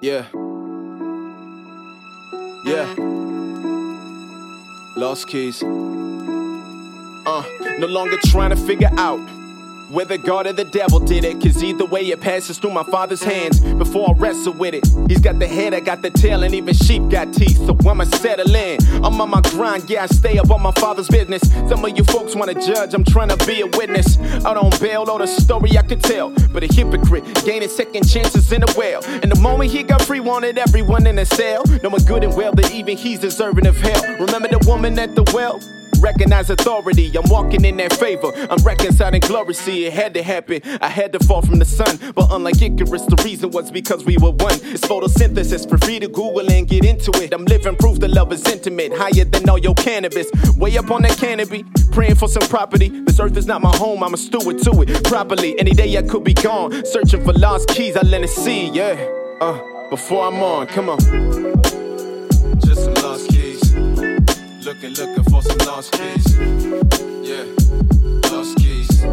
Yeah. Yeah. Lost keys. Uh, no longer trying to figure out whether God or the devil did it. Cause either way, it passes through my father's hands before I wrestle with it. He's got the head, I got the tail, and even sheep got teeth. So I'ma settle in. I'm on my grind, yeah, I stay up on my father's business. Some of you folks wanna judge, I'm trying to be a witness. Out on bail, all the story I could tell. But a hypocrite gaining second chances in a well. And the moment he got free, wanted everyone in a cell. Knowing good and well that even he's deserving of hell. Remember the woman at the well? Recognize authority. I'm walking in that favor. I'm reconciling glory. See, it had to happen. I had to fall from the sun. But unlike Icarus, the reason was because we were one. It's photosynthesis for free to Google and get into it. I'm living proof that love is intimate, higher than all your cannabis. Way up on that canopy, praying for some property. This earth is not my home. I'm a steward to it properly. Any day I could be gone, searching for lost keys. I let it see, yeah. Uh, before I'm on, come on. Just some lost keys. Looking, looking lost keys. Yeah, lost keys.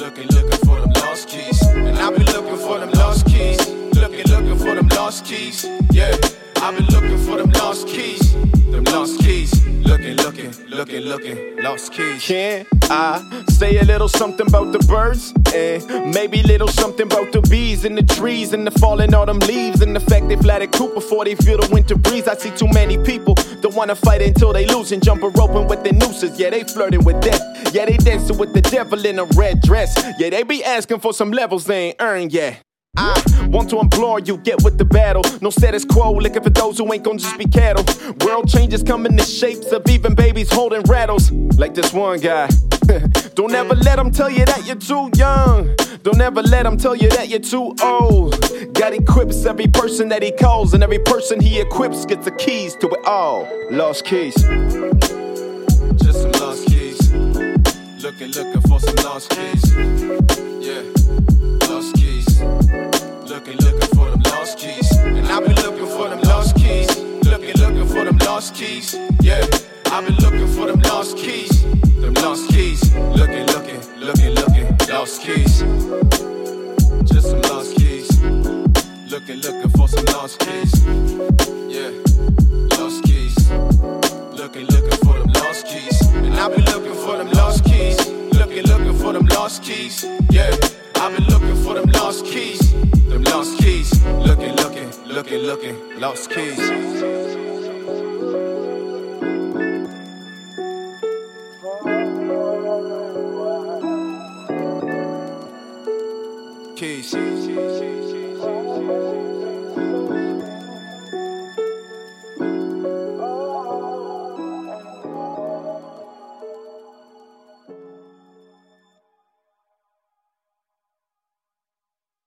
Looking, looking for them lost keys. And I've been looking for them lost keys. Looking, looking for them lost keys. Yeah, I've been looking for them lost keys. Looking, looking, lost keys. Can I say a little something about the birds? And maybe little something about the bees and the trees and the falling autumn leaves and the fact they fly the coop before they feel the winter breeze. I see too many people don't wanna fight until they lose and jump a roping with their nooses. Yeah, they flirting with death. Yeah, they dancing with the devil in a red dress. Yeah, they be asking for some levels they ain't earned yet. I want to implore you, get with the battle. No status quo, looking for those who ain't gonna just be cattle. World changes come in the shapes of even babies holding rattles. Like this one guy. Don't ever let them tell you that you're too young. Don't ever let them tell you that you're too old. God equips every person that he calls, and every person he equips gets the keys to it all. Lost keys. Just some lost keys. Looking, looking for some lost keys. Lost keys. Yeah, I've been looking for them lost keys. Them lost keys. Looking, looking, looking, looking, lost keys. Just some lost keys. Looking, looking for some lost keys. Yeah, lost keys. Looking, looking for them lost keys. And I've been looking for them lost keys. Looking, looking for them lost keys. Yeah, I've been looking for them lost keys. Them lost keys. Looking, looking, looking, looking, lost keys. Keys.